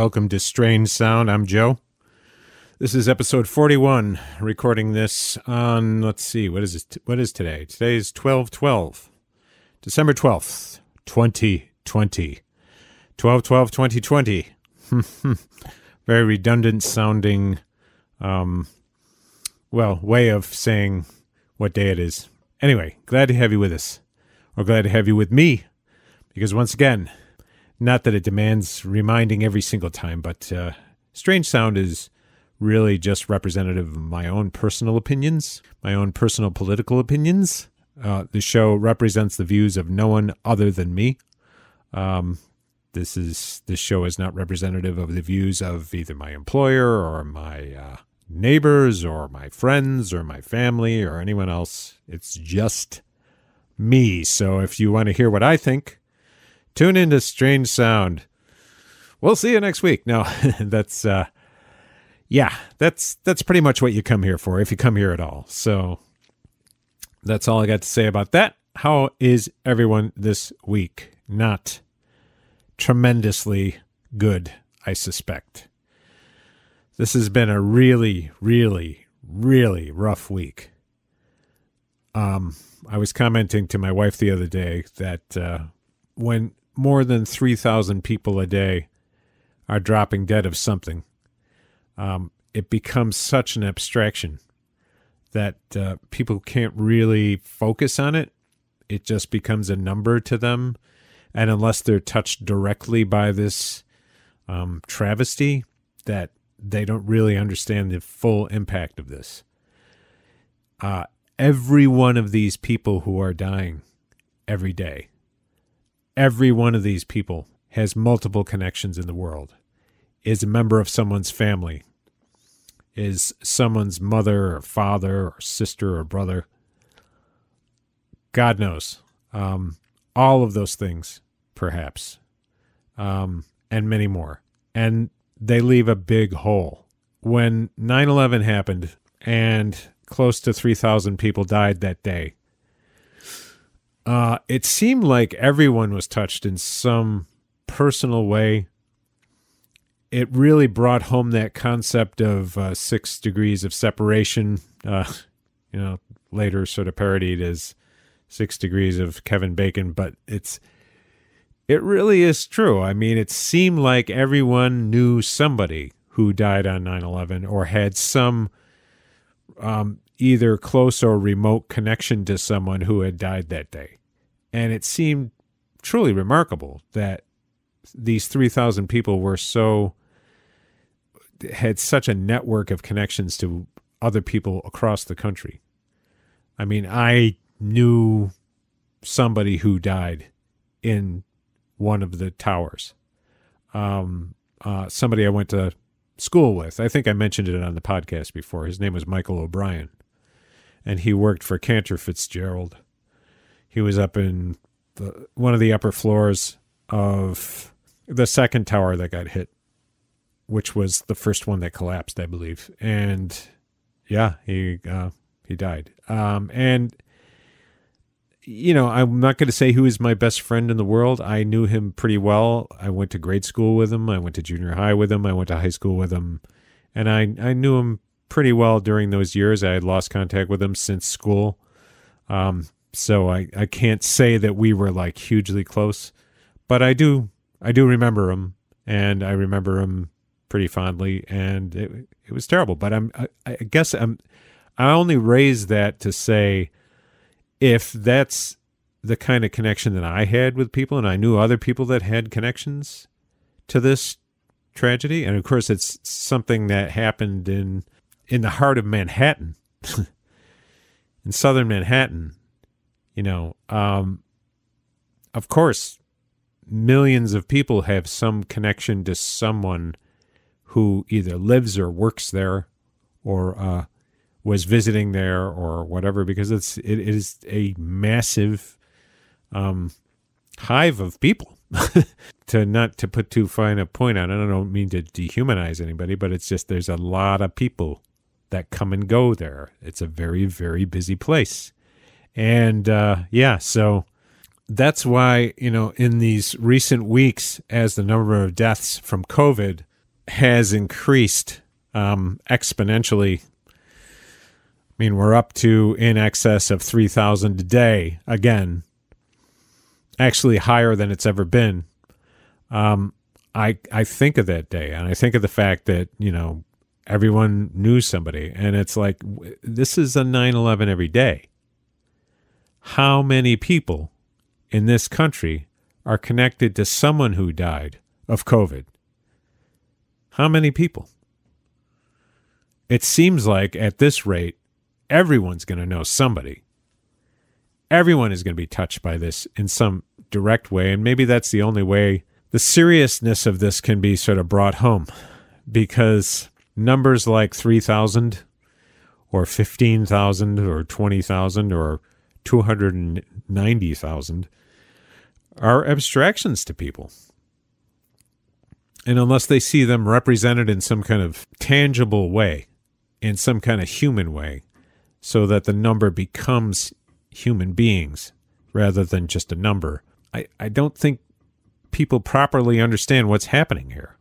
Welcome to Strange Sound. I'm Joe. This is episode 41. Recording this on, let's see, what is it? What is today? Today is 12 12, December 12th, 2020. 12 12 2020. Very redundant sounding, um, well, way of saying what day it is. Anyway, glad to have you with us, or glad to have you with me, because once again, not that it demands reminding every single time, but uh, Strange Sound is really just representative of my own personal opinions, my own personal political opinions. Uh, the show represents the views of no one other than me. Um, this is this show is not representative of the views of either my employer or my uh, neighbors or my friends or my family or anyone else. It's just me. So if you want to hear what I think, tune into Strange Sound. We'll see you next week. No, that's uh yeah, that's that's pretty much what you come here for if you come here at all. So that's all I got to say about that. How is everyone this week? Not tremendously good, I suspect. This has been a really, really, really rough week. Um, I was commenting to my wife the other day that uh, when more than 3,000 people a day are dropping dead of something, um, it becomes such an abstraction that uh, people can't really focus on it. It just becomes a number to them. And unless they're touched directly by this um, travesty, that they don't really understand the full impact of this. Uh, every one of these people who are dying every day every one of these people has multiple connections in the world, is a member of someone's family, is someone's mother or father or sister or brother. God knows. Um, all of those things, perhaps, um, and many more. And they leave a big hole. When 9 11 happened and close to 3,000 people died that day, uh, it seemed like everyone was touched in some personal way. It really brought home that concept of uh, six degrees of separation. Uh, you know, later sort of parodied as six degrees of Kevin Bacon, but it's it really is true. I mean, it seemed like everyone knew somebody who died on 9/11 or had some um, either close or remote connection to someone who had died that day. And it seemed truly remarkable that these 3,000 people were so, had such a network of connections to other people across the country. I mean, I knew somebody who died in one of the towers. Um, uh, somebody I went to school with. I think I mentioned it on the podcast before. His name was Michael O'Brien, and he worked for Cantor Fitzgerald. He was up in the, one of the upper floors of the second tower that got hit, which was the first one that collapsed, I believe. And yeah, he uh, he died. Um, and you know, I'm not going to say who is my best friend in the world. I knew him pretty well. I went to grade school with him. I went to junior high with him. I went to high school with him, and I I knew him pretty well during those years. I had lost contact with him since school, um, so I I can't say that we were like hugely close, but I do I do remember him, and I remember him pretty fondly, and it it was terrible. But I'm I, I guess I'm I only raise that to say if that's the kind of connection that I had with people, and I knew other people that had connections to this tragedy, and of course, it's something that happened in in the heart of Manhattan, in southern Manhattan. You know, um, of course, millions of people have some connection to someone who either lives or works there or uh, was visiting there or whatever because it's it, is a massive um, hive of people to not to put too fine a point on it i don't mean to dehumanize anybody but it's just there's a lot of people that come and go there it's a very very busy place and uh, yeah so that's why you know in these recent weeks as the number of deaths from covid has increased um, exponentially i mean we're up to in excess of 3000 a day again actually higher than it's ever been. Um, I I think of that day, and I think of the fact that you know everyone knew somebody, and it's like this is a 9/11 every day. How many people in this country are connected to someone who died of COVID? How many people? It seems like at this rate, everyone's going to know somebody. Everyone is going to be touched by this in some direct way. And maybe that's the only way the seriousness of this can be sort of brought home because numbers like 3,000 or 15,000 or 20,000 or 290,000 are abstractions to people. And unless they see them represented in some kind of tangible way, in some kind of human way, so that the number becomes human beings rather than just a number, I, I don't think people properly understand what's happening here.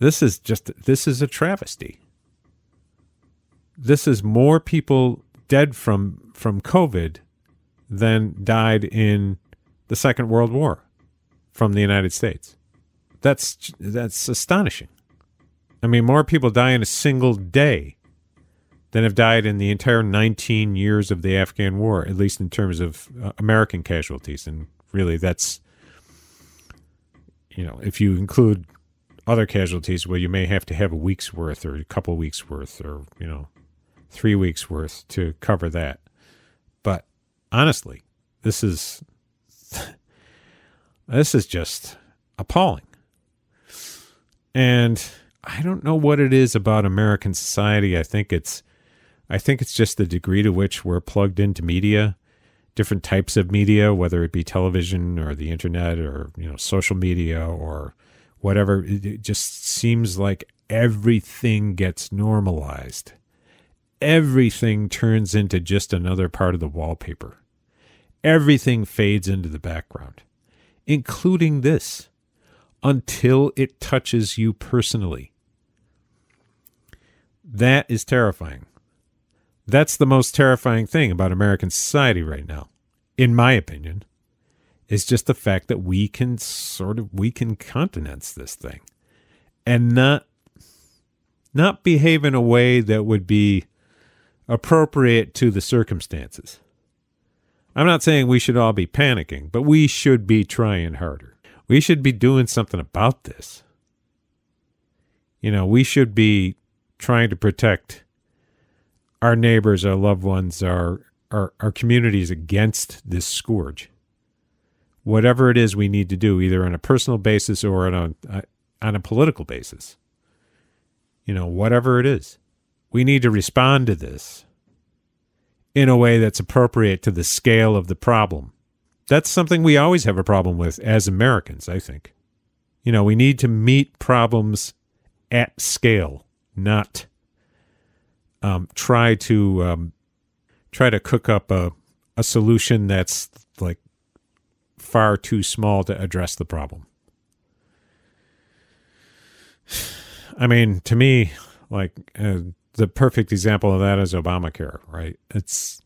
This is just this is a travesty. This is more people dead from from COVID than died in the Second World War from the United States. That's that's astonishing. I mean, more people die in a single day than have died in the entire 19 years of the Afghan war, at least in terms of uh, American casualties. And really, that's, you know, if you include other casualties, well, you may have to have a week's worth or a couple weeks worth or, you know, three weeks worth to cover that. But honestly, this is. this is just appalling. And I don't know what it is about American society. I think it's I think it's just the degree to which we're plugged into media, different types of media, whether it be television or the internet or you know social media or whatever. It just seems like everything gets normalized. Everything turns into just another part of the wallpaper. Everything fades into the background, including this, until it touches you personally. That is terrifying. That's the most terrifying thing about American society right now, in my opinion, is just the fact that we can sort of we can countenance this thing and not not behave in a way that would be appropriate to the circumstances. I'm not saying we should all be panicking, but we should be trying harder. We should be doing something about this. You know, we should be trying to protect our neighbors, our loved ones, our, our, our communities against this scourge. Whatever it is we need to do, either on a personal basis or on a, on a political basis, you know, whatever it is, we need to respond to this in a way that's appropriate to the scale of the problem. That's something we always have a problem with as Americans, I think. You know, we need to meet problems at scale, not um, try to um, try to cook up a a solution that's far too small to address the problem. I mean, to me, like uh, the perfect example of that is Obamacare, right? It's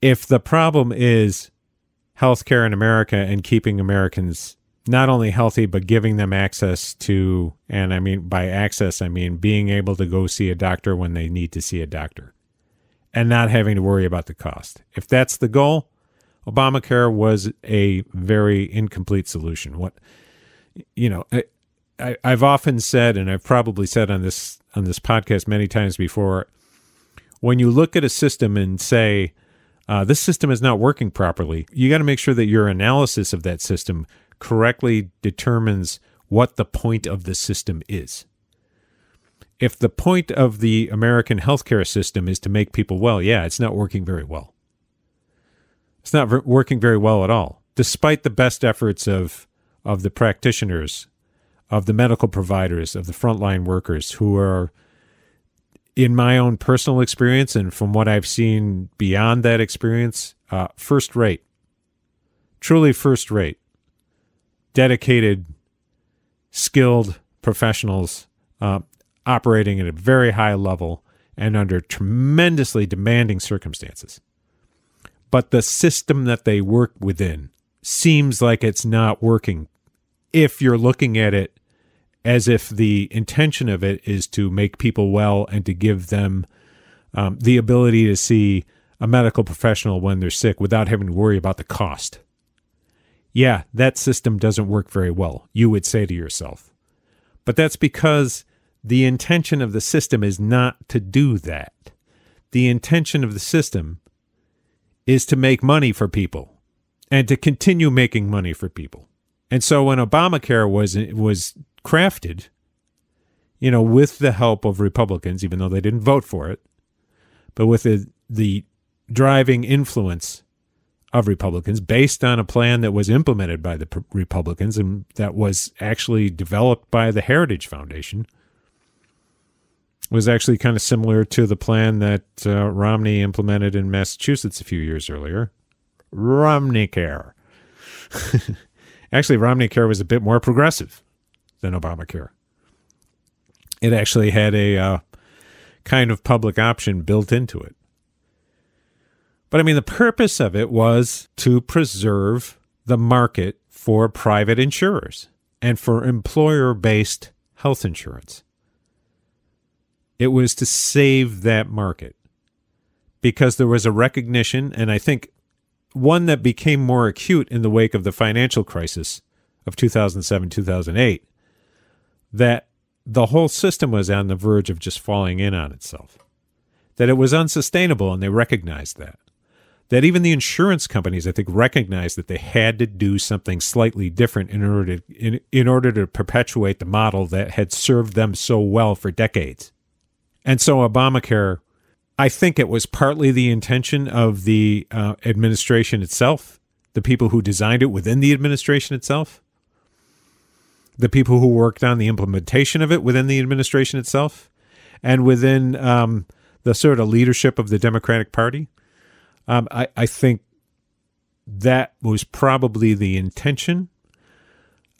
if the problem is healthcare in America and keeping Americans not only healthy but giving them access to and i mean by access i mean being able to go see a doctor when they need to see a doctor and not having to worry about the cost if that's the goal obamacare was a very incomplete solution what you know I, I, i've often said and i've probably said on this on this podcast many times before when you look at a system and say uh, this system is not working properly you got to make sure that your analysis of that system correctly determines what the point of the system is. if the point of the American healthcare system is to make people well, yeah, it's not working very well. It's not working very well at all, despite the best efforts of of the practitioners, of the medical providers, of the frontline workers who are in my own personal experience and from what I've seen beyond that experience, uh, first rate, truly first rate, dedicated, skilled professionals uh, operating at a very high level and under tremendously demanding circumstances. But the system that they work within seems like it's not working if you're looking at it as if the intention of it is to make people well and to give them um, the ability to see a medical professional when they're sick without having to worry about the cost. Yeah, that system doesn't work very well, you would say to yourself. But that's because the intention of the system is not to do that. The intention of the system is to make money for people and to continue making money for people. And so when Obamacare was was crafted, you know, with the help of Republicans, even though they didn't vote for it, but with the, the driving influence of Republicans based on a plan that was implemented by the Republicans and that was actually developed by the Heritage Foundation was actually kind of similar to the plan that uh, Romney implemented in Massachusetts a few years earlier. Romney Care. actually, Romney Care was a bit more progressive than Obamacare. It actually had a uh, kind of public option built into it. But I mean, the purpose of it was to preserve the market for private insurers and for employer based health insurance. It was to save that market because there was a recognition, and I think one that became more acute in the wake of the financial crisis of 2007 2008 that the whole system was on the verge of just falling in on itself, that it was unsustainable, and they recognized that. That even the insurance companies, I think, recognized that they had to do something slightly different in order to in, in order to perpetuate the model that had served them so well for decades. And so Obamacare, I think it was partly the intention of the uh, administration itself, the people who designed it within the administration itself, the people who worked on the implementation of it within the administration itself and within um, the sort of leadership of the Democratic Party. Um, I, I, think that was probably the intention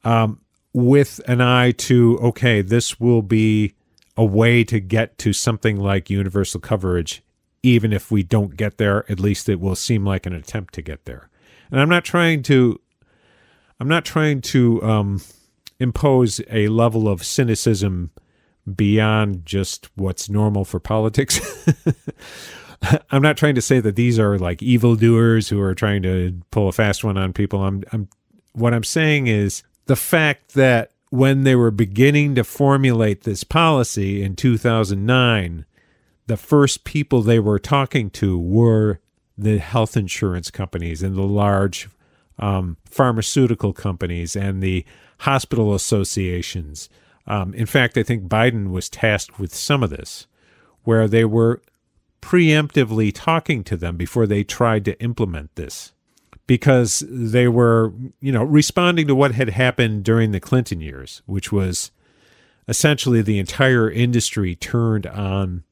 um, with an eye to, okay, this will be a way to get to something like universal coverage. Even if we don't get there, at least it will seem like an attempt to get there. And I'm not trying to, I'm not trying to, um, impose a level of cynicism beyond just what's normal for politics. I'm not trying to say that these are like evildoers who are trying to pull a fast one on people. I'm, I'm what I'm saying is the fact that when they were beginning to formulate this policy in 2009, the first people they were talking to were the health insurance companies and the large um, pharmaceutical companies and the hospital associations. Um, in fact, I think Biden was tasked with some of this, where they were preemptively talking to them before they tried to implement this because they were, you know, responding to what had happened during the Clinton years, which was essentially the entire industry turned on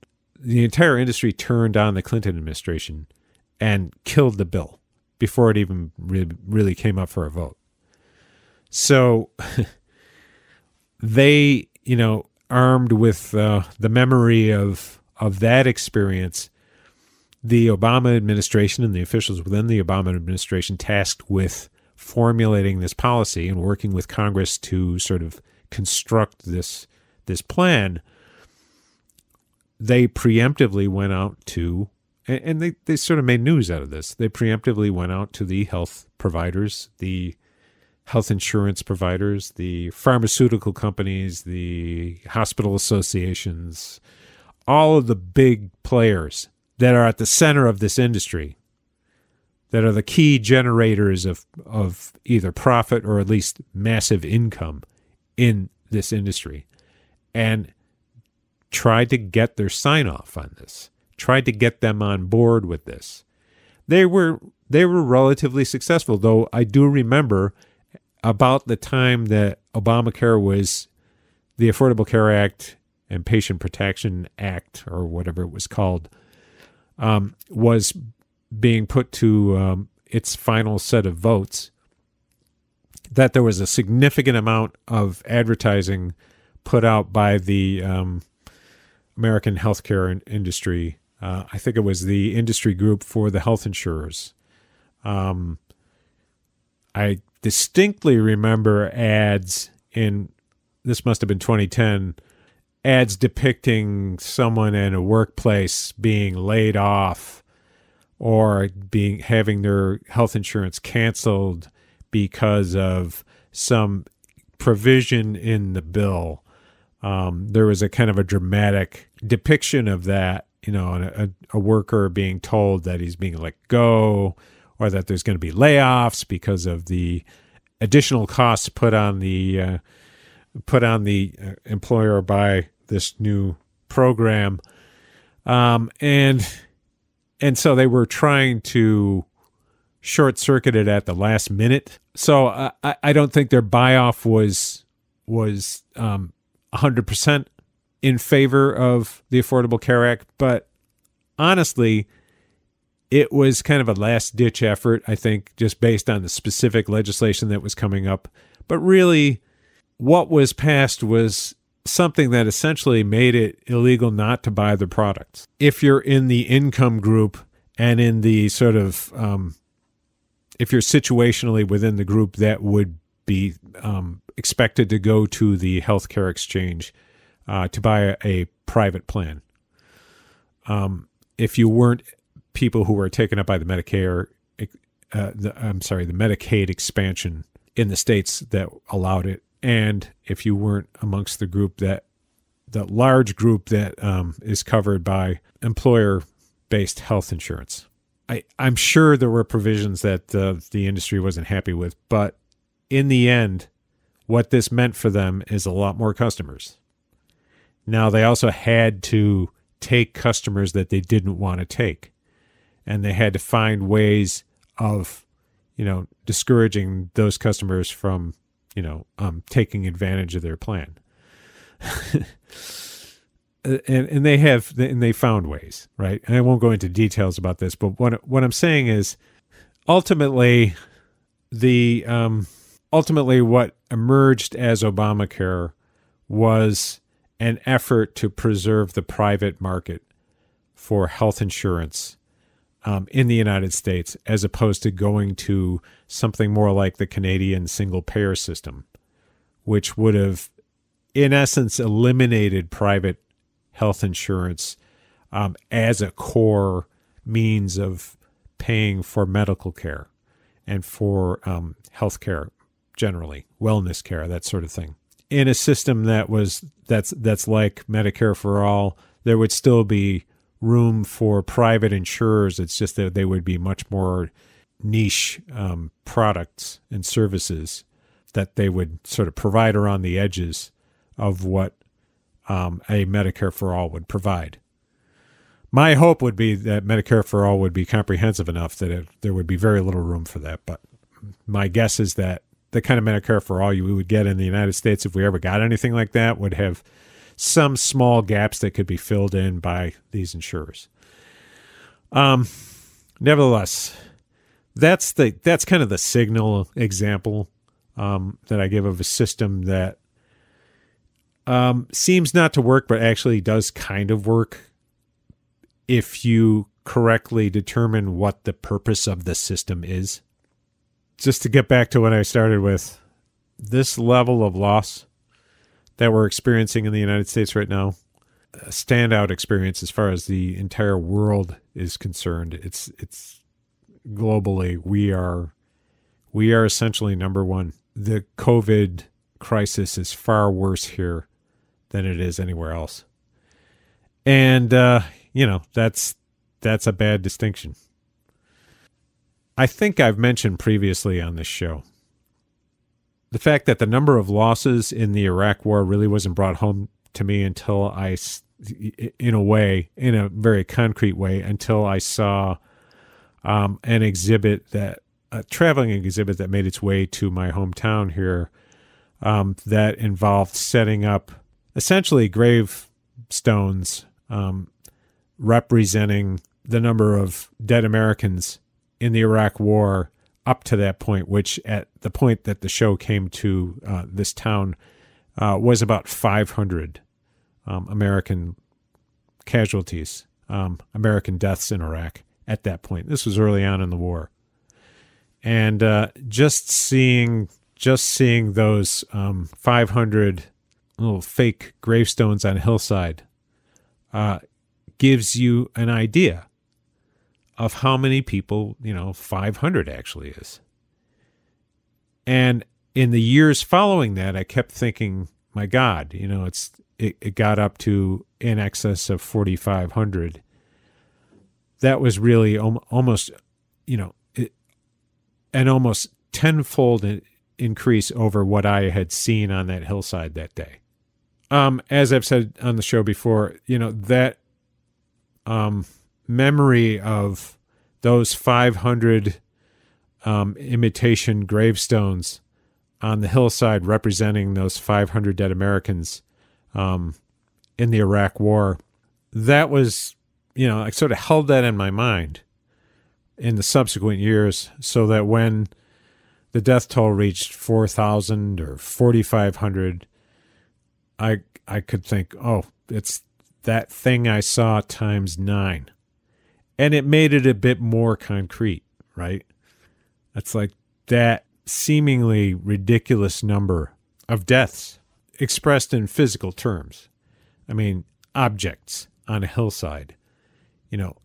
the entire industry turned on the Clinton administration and killed the bill before it even re- really came up for a vote. So they, you know, armed with uh, the memory of of that experience, the Obama administration and the officials within the Obama administration tasked with formulating this policy and working with Congress to sort of construct this this plan. They preemptively went out to and they, they sort of made news out of this. They preemptively went out to the health providers, the health insurance providers, the pharmaceutical companies, the hospital associations, all of the big players that are at the center of this industry, that are the key generators of, of either profit or at least massive income in this industry. And tried to get their sign off on this, tried to get them on board with this. They were they were relatively successful, though I do remember about the time that Obamacare was the Affordable Care Act and Patient Protection Act, or whatever it was called, um, was being put to um, its final set of votes. That there was a significant amount of advertising put out by the um, American healthcare industry. Uh, I think it was the industry group for the health insurers. Um, I distinctly remember ads in this must have been 2010 ads depicting someone in a workplace being laid off or being having their health insurance canceled because of some provision in the bill. Um, there was a kind of a dramatic depiction of that, you know, a, a worker being told that he's being let go or that there's going to be layoffs because of the additional costs put on the uh, put on the uh, employer by this new program, um, and and so they were trying to short circuit it at the last minute. So I, I don't think their buy off was was um, 100% in favor of the Affordable Care Act, but honestly, it was kind of a last ditch effort, I think, just based on the specific legislation that was coming up. But really, what was passed was something that essentially made it illegal not to buy the products. If you're in the income group and in the sort of, um, if you're situationally within the group that would be um, expected to go to the healthcare exchange uh, to buy a, a private plan. Um, if you weren't people who were taken up by the Medicare, uh, the, I'm sorry, the Medicaid expansion in the states that allowed it, and if you weren't amongst the group that, the large group that um, is covered by employer-based health insurance. I, I'm sure there were provisions that uh, the industry wasn't happy with, but in the end, what this meant for them is a lot more customers. Now, they also had to take customers that they didn't want to take and they had to find ways of you know discouraging those customers from you know um, taking advantage of their plan. And and they have and they found ways right? And i won't go into details about this but what what i'm saying is ultimately the um ultimately what emerged as obamacare was an effort to preserve the private market for health insurance um, in the United States as opposed to going to something more like the Canadian single payer system, which would have, in essence, eliminated private health insurance um, as a core means of paying for medical care and for um, health care generally, wellness care, that sort of thing. In a system that was that's that's like Medicare for all, there would still be room for private insurers. It's just that they would be much more niche um, products and services that they would sort of provide around the edges of what um, a Medicare for all would provide. My hope would be that Medicare for all would be comprehensive enough that it, there would be very little room for that. But my guess is that the kind of Medicare for all you would get in the United States, if we ever got anything like that, would have some small gaps that could be filled in by these insurers. Um, nevertheless, that's the that's kind of the signal example um, that I give of a system that um, seems not to work, but actually does kind of work if you correctly determine what the purpose of the system is. Just to get back to what I started with, this level of loss that we're experiencing in the United States right now, a standout experience as far as the entire world is concerned. It's it's globally we are we are essentially number one. The COVID crisis is far worse here than it is anywhere else, and uh, you know that's that's a bad distinction. I think I've mentioned previously on this show the fact that the number of losses in the Iraq War really wasn't brought home to me until I, in a way, in a very concrete way, until I saw um, an exhibit that a traveling exhibit that made its way to my hometown here um, that involved setting up essentially gravestones um, representing the number of dead Americans in the Iraq War up to that point, which at the point that the show came to uh, this town uh, was about 500 um, American casualties, um, American deaths in Iraq at that point. This was early on in the war, and uh, just seeing just seeing those um, 500 little fake gravestones on a hillside uh, gives you an idea of how many people, you know, 500 actually is. And in the years following that, I kept thinking, my God, you know, it's it, it got up to in excess of 4,500. That was really om- almost, you know, it, an almost tenfold in- increase over what I had seen on that hillside that day. Um, as I've said on the show before, you know that um, memory of those 500 um, imitation gravestones on the hillside representing those 500 dead Americans um, in the Iraq War. That was, you know, I sort of held that in my mind in the subsequent years so that when the death toll reached 4,000 or 4,500, I, I could think, oh, it's that thing I saw times nine. And it made it a bit more concrete, right? It's like that seemingly ridiculous number of deaths expressed in physical terms. I mean, objects on a hillside, you know,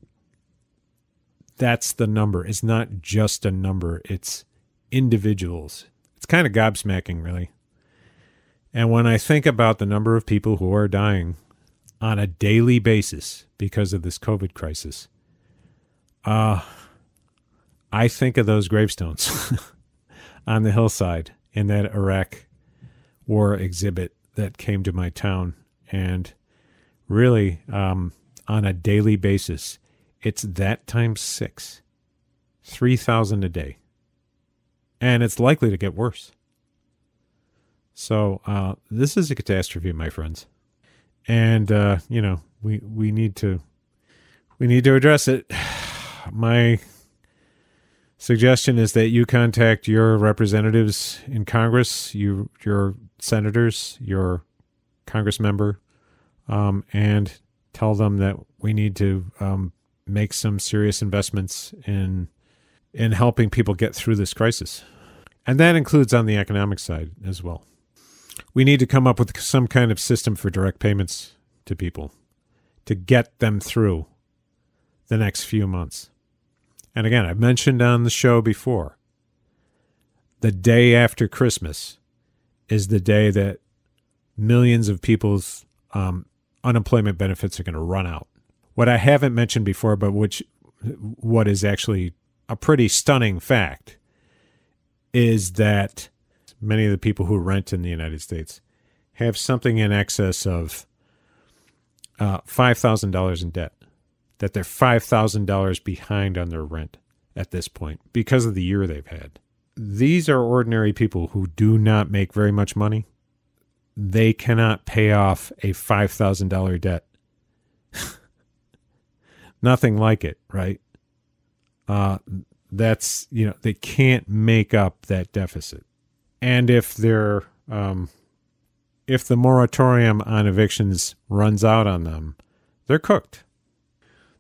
that's the number. It's not just a number, it's individuals. It's kind of gobsmacking, really. And when I think about the number of people who are dying on a daily basis because of this COVID crisis, uh, I think of those gravestones on the hillside in that Iraq war exhibit that came to my town. And really, um, on a daily basis, it's that times six 3,000 a day. And it's likely to get worse. So uh, this is a catastrophe, my friends, and uh, you know we we need to we need to address it. My suggestion is that you contact your representatives in Congress, you your senators, your Congress member, um, and tell them that we need to um, make some serious investments in in helping people get through this crisis, and that includes on the economic side as well. We need to come up with some kind of system for direct payments to people to get them through the next few months. And again, I've mentioned on the show before the day after Christmas is the day that millions of people's um, unemployment benefits are going to run out. What I haven't mentioned before, but which what is actually a pretty stunning fact, is that many of the people who rent in the United States have something in excess of uh, $5,000 in debt, that they're $5,000 behind on their rent at this point because of the year they've had. These are ordinary people who do not make very much money. They cannot pay off a $5,000 debt. Nothing like it, right? Uh, that's, you know, they can't make up that deficit and if they're um, if the moratorium on evictions runs out on them, they're cooked.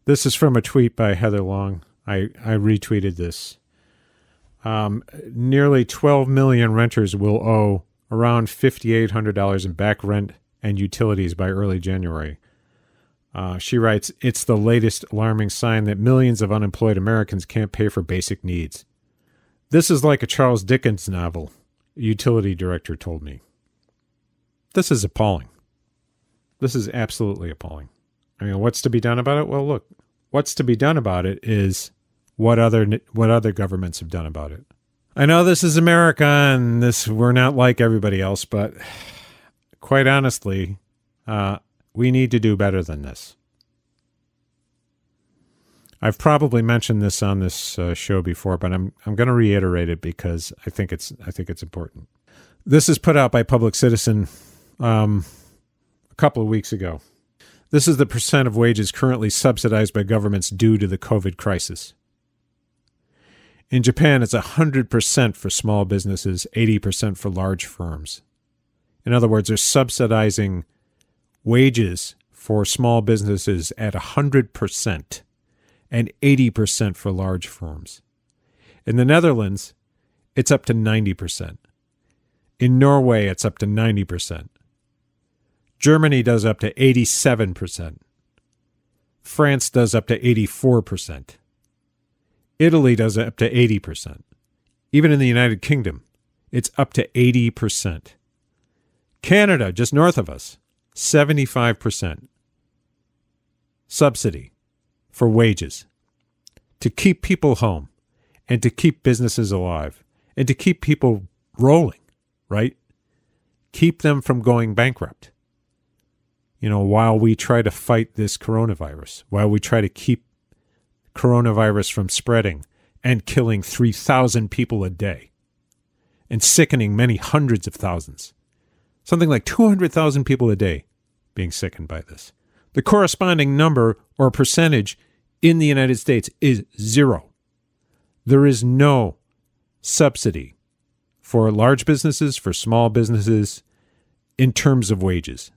This is from a tweet by Heather Long. I, I retweeted this. Um, nearly 12 million renters will owe around $5,800 in back rent and utilities by early January. Uh, she writes, It's the latest alarming sign that millions of unemployed Americans can't pay for basic needs. This is like a Charles Dickens novel a utility director told me. This is appalling. This is absolutely appalling. I mean, what's to be done about it? Well, look, what's to be done about it is what other what other governments have done about it. I know this is America and this we're not like everybody else, but quite honestly, Uh, we need to do better than this. I've probably mentioned this on this uh, show before, but I'm I'm going to reiterate it because I think it's I think it's important. This is put out by Public Citizen um, a couple of weeks ago. This is the percent of wages currently subsidized by governments due to the COVID crisis. In Japan, it's 100% for small businesses, 80% for large firms. In other words, they're subsidizing wages for small businesses at 100% and 80% for large firms. In the Netherlands, it's up to 90%. In Norway, it's up to 90%. Germany does up to 87%. France does up to 84%. Italy does up to 80%. Even in the United Kingdom, it's up to 80%. Canada, just north of us, 75% subsidy for wages to keep people home and to keep businesses alive and to keep people rolling, right? Keep them from going bankrupt. You know, while we try to fight this coronavirus, while we try to keep coronavirus from spreading and killing 3,000 people a day and sickening many hundreds of thousands. Something like 200,000 people a day being sickened by this. The corresponding number or percentage in the United States is zero. There is no subsidy for large businesses, for small businesses, in terms of wages.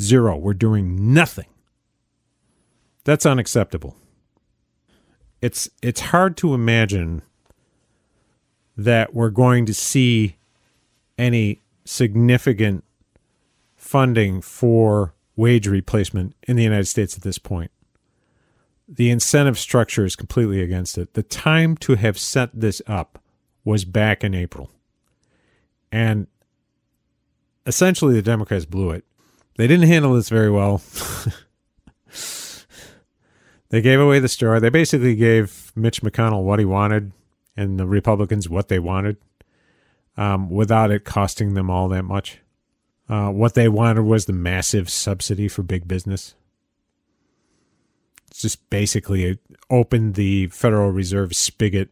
Zero. We're doing nothing. That's unacceptable it's it's hard to imagine that we're going to see any significant funding for wage replacement in the United States at this point. The incentive structure is completely against it. The time to have set this up was back in April. And essentially, the Democrats blew it. They didn't handle this very well. They gave away the store. They basically gave Mitch McConnell what he wanted and the Republicans what they wanted um, without it costing them all that much. Uh, what they wanted was the massive subsidy for big business. It's just basically open the Federal Reserve spigot,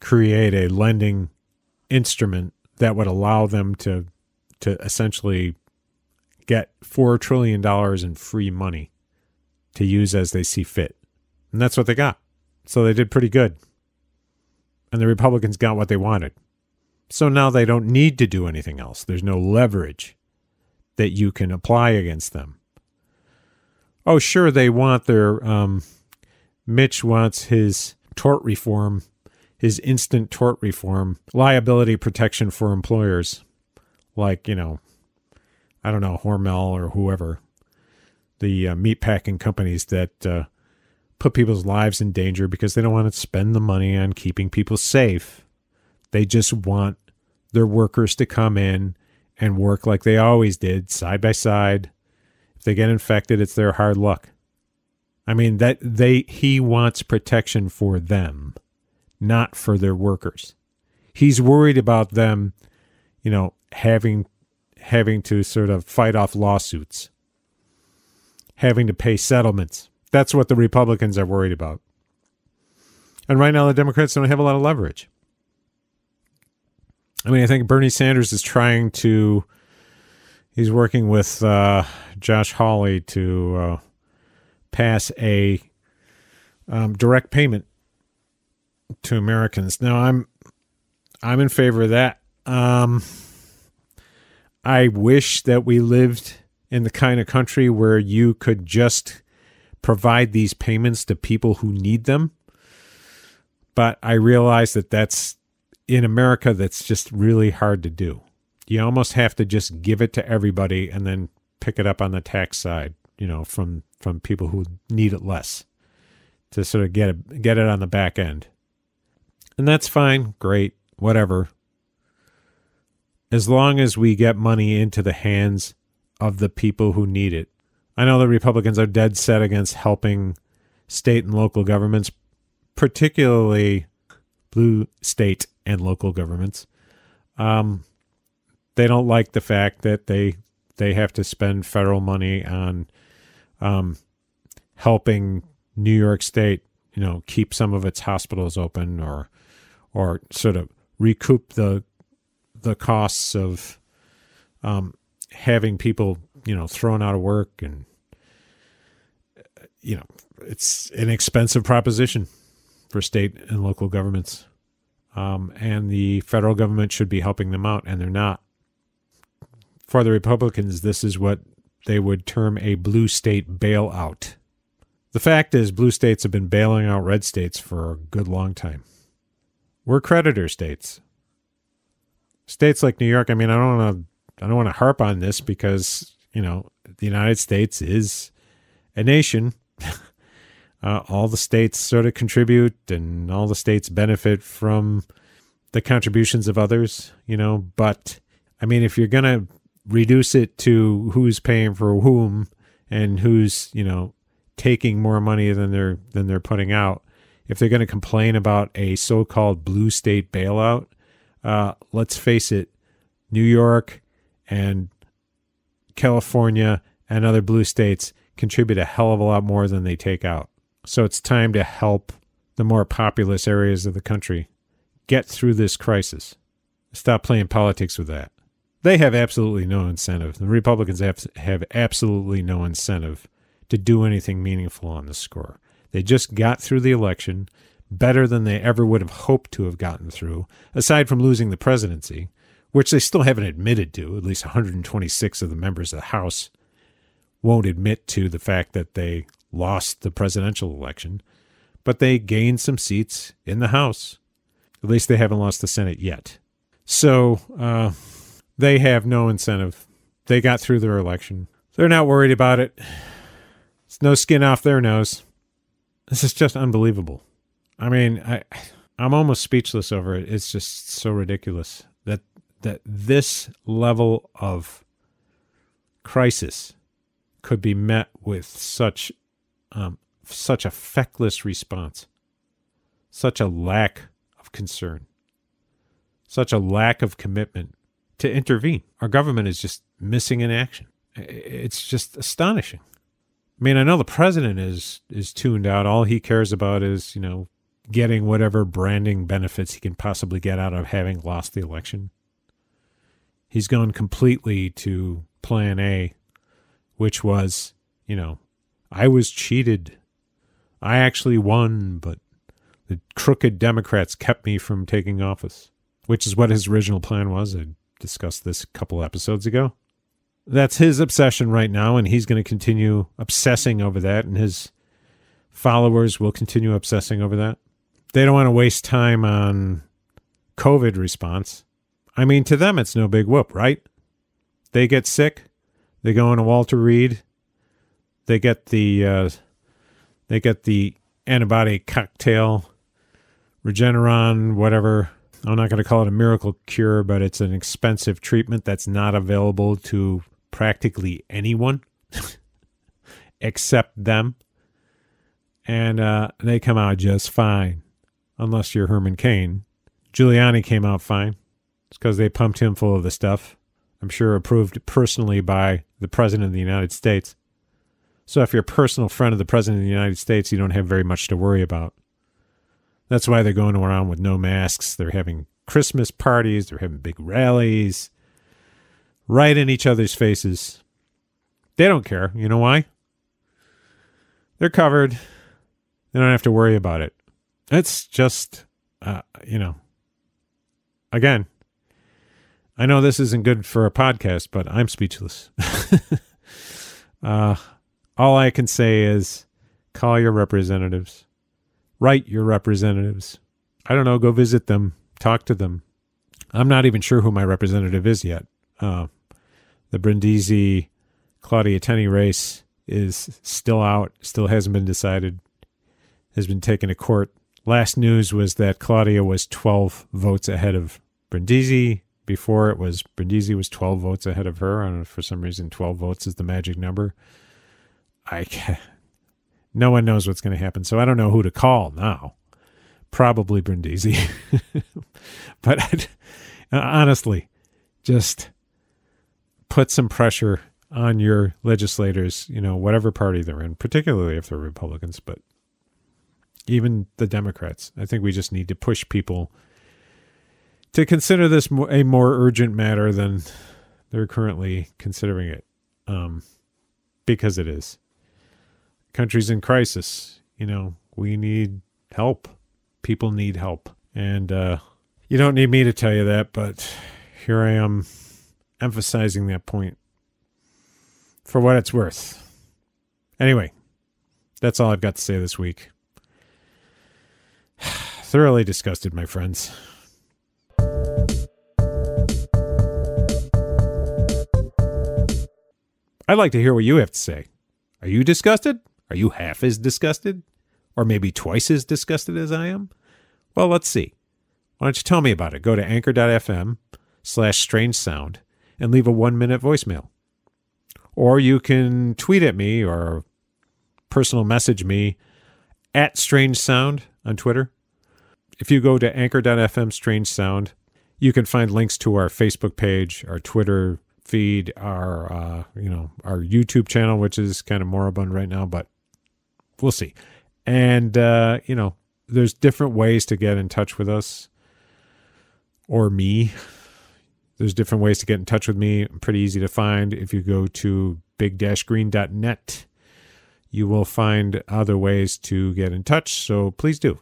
create a lending instrument that would allow them to to essentially get four trillion dollars in free money to use as they see fit. And that's what they got. So they did pretty good. And the Republicans got what they wanted. So now they don't need to do anything else. There's no leverage that you can apply against them. Oh, sure, they want their. Um, Mitch wants his tort reform, his instant tort reform, liability protection for employers, like, you know, I don't know, Hormel or whoever, the uh, meat packing companies that uh, put people's lives in danger because they don't want to spend the money on keeping people safe. They just want their workers to come in and work like they always did, side by side. If they get infected, it's their hard luck. I mean that they he wants protection for them, not for their workers. He's worried about them, you know, having having to sort of fight off lawsuits, having to pay settlements that's what the Republicans are worried about. And right now, the Democrats don't have a lot of leverage. I mean, I think Bernie Sanders is trying to, he's working with uh, Josh Hawley to uh, pass a um, direct payment to Americans. Now, I'm I'm in favor of that. Um, I wish that we lived in the kind of country where you could just provide these payments to people who need them. But I realize that that's in America, that's just really hard to do. You almost have to just give it to everybody and then pick it up on the tax side, you know, from from people who need it less to sort of get it get it on the back end. And that's fine, great, whatever. As long as we get money into the hands of the people who need it I know the Republicans are dead set against helping state and local governments, particularly blue state and local governments. Um, they don't like the fact that they they have to spend federal money on um, helping New York State, you know, keep some of its hospitals open or or sort of recoup the the costs of um, having people, you know, thrown out of work and you know, it's an expensive proposition for state and local governments. Um, and the federal government should be helping them out, and they're not. For the Republicans, this is what they would term a blue state bailout. The fact is, blue states have been bailing out red states for a good long time. We're creditor states. States like New York, I mean, I don't want to I don't want to harp on this because, you know, the United States is a nation uh, all the states sort of contribute and all the states benefit from the contributions of others, you know. But I mean, if you're to reduce it to who's paying for whom and who's, you know, taking more money than they're than they're putting out, if they're going to complain about a so-called blue state bailout, uh, let's face it, New York and California and other blue states contribute a hell of a lot more than they take out. So it's time to help the more populous areas of the country get through this crisis. Stop playing politics with that. They have absolutely no incentive. The Republicans have, have absolutely no incentive to do anything meaningful on this score. They just got through the election better than they ever would have hoped to have gotten through, aside from losing the presidency, which they still haven't admitted to. At least 126 of the members of the House won't admit to the fact that they lost the presidential election, but they gained some seats in the House. At least they haven't lost the Senate yet. So uh, they have no incentive. They got through their election. They're not worried about it. It's no skin off their nose. This is just unbelievable. I mean, I I'm almost speechless over it. It's just so ridiculous that that this level of crisis could be met with such um, such a feckless response, such a lack of concern, such a lack of commitment to intervene. Our government is just missing in action. It's just astonishing. I mean, I know the president is is tuned out. All he cares about is, you know, getting whatever branding benefits he can possibly get out of having lost the election. He's gone completely to plan A, which was, you know, I was cheated. I actually won, but the crooked Democrats kept me from taking office, which is what his original plan was. I discussed this a couple episodes ago. That's his obsession right now, and he's going to continue obsessing over that, and his followers will continue obsessing over that. They don't want to waste time on COVID response. I mean, to them, it's no big whoop, right? They get sick, they go into Walter Reed, they get the uh, they get the antibody cocktail, Regeneron, whatever. I'm not going to call it a miracle cure, but it's an expensive treatment that's not available to practically anyone except them. And uh, they come out just fine, unless you're Herman Cain. Giuliani came out fine. It's because they pumped him full of the stuff. I'm sure approved personally by the President of the United States. So if you're a personal friend of the President of the United States, you don't have very much to worry about. That's why they're going around with no masks. They're having Christmas parties, they're having big rallies, right in each other's faces. They don't care. You know why? They're covered. They don't have to worry about it. It's just, uh, you know, again, I know this isn't good for a podcast, but I'm speechless. uh, all I can say is call your representatives, write your representatives. I don't know, go visit them, talk to them. I'm not even sure who my representative is yet. Uh, the Brindisi Claudia Tenney race is still out, still hasn't been decided, has been taken to court. Last news was that Claudia was 12 votes ahead of Brindisi. Before it was Brindisi was 12 votes ahead of her. I for some reason, 12 votes is the magic number. I can't, no one knows what's going to happen. So I don't know who to call now. Probably Brindisi. but honestly, just put some pressure on your legislators, you know, whatever party they're in, particularly if they're Republicans, but even the Democrats. I think we just need to push people to consider this a more urgent matter than they're currently considering it, um, because it is. Country's in crisis. You know, we need help. People need help. And uh, you don't need me to tell you that, but here I am emphasizing that point for what it's worth. Anyway, that's all I've got to say this week. Thoroughly disgusted, my friends. I'd like to hear what you have to say. Are you disgusted? Are you half as disgusted? Or maybe twice as disgusted as I am? Well, let's see. Why don't you tell me about it? Go to anchor.fm slash strange sound and leave a one minute voicemail. Or you can tweet at me or personal message me at strange sound on Twitter. If you go to anchor.fm strange sound, you can find links to our Facebook page, our Twitter feed, our uh, you know, our YouTube channel, which is kind of moribund right now, but we'll see. And uh, you know, there's different ways to get in touch with us or me. There's different ways to get in touch with me. I'm pretty easy to find. If you go to big-green.net, you will find other ways to get in touch. So please do.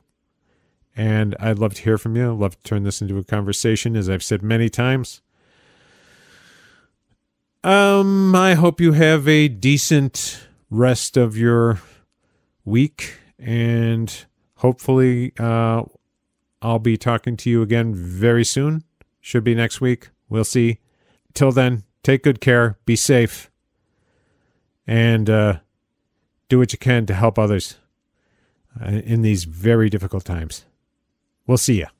And I'd love to hear from you. I'd love to turn this into a conversation, as I've said many times. Um, I hope you have a decent rest of your week and hopefully uh, I'll be talking to you again very soon. Should be next week. We'll see. Till then, take good care, be safe, and uh, do what you can to help others uh, in these very difficult times. We'll see you.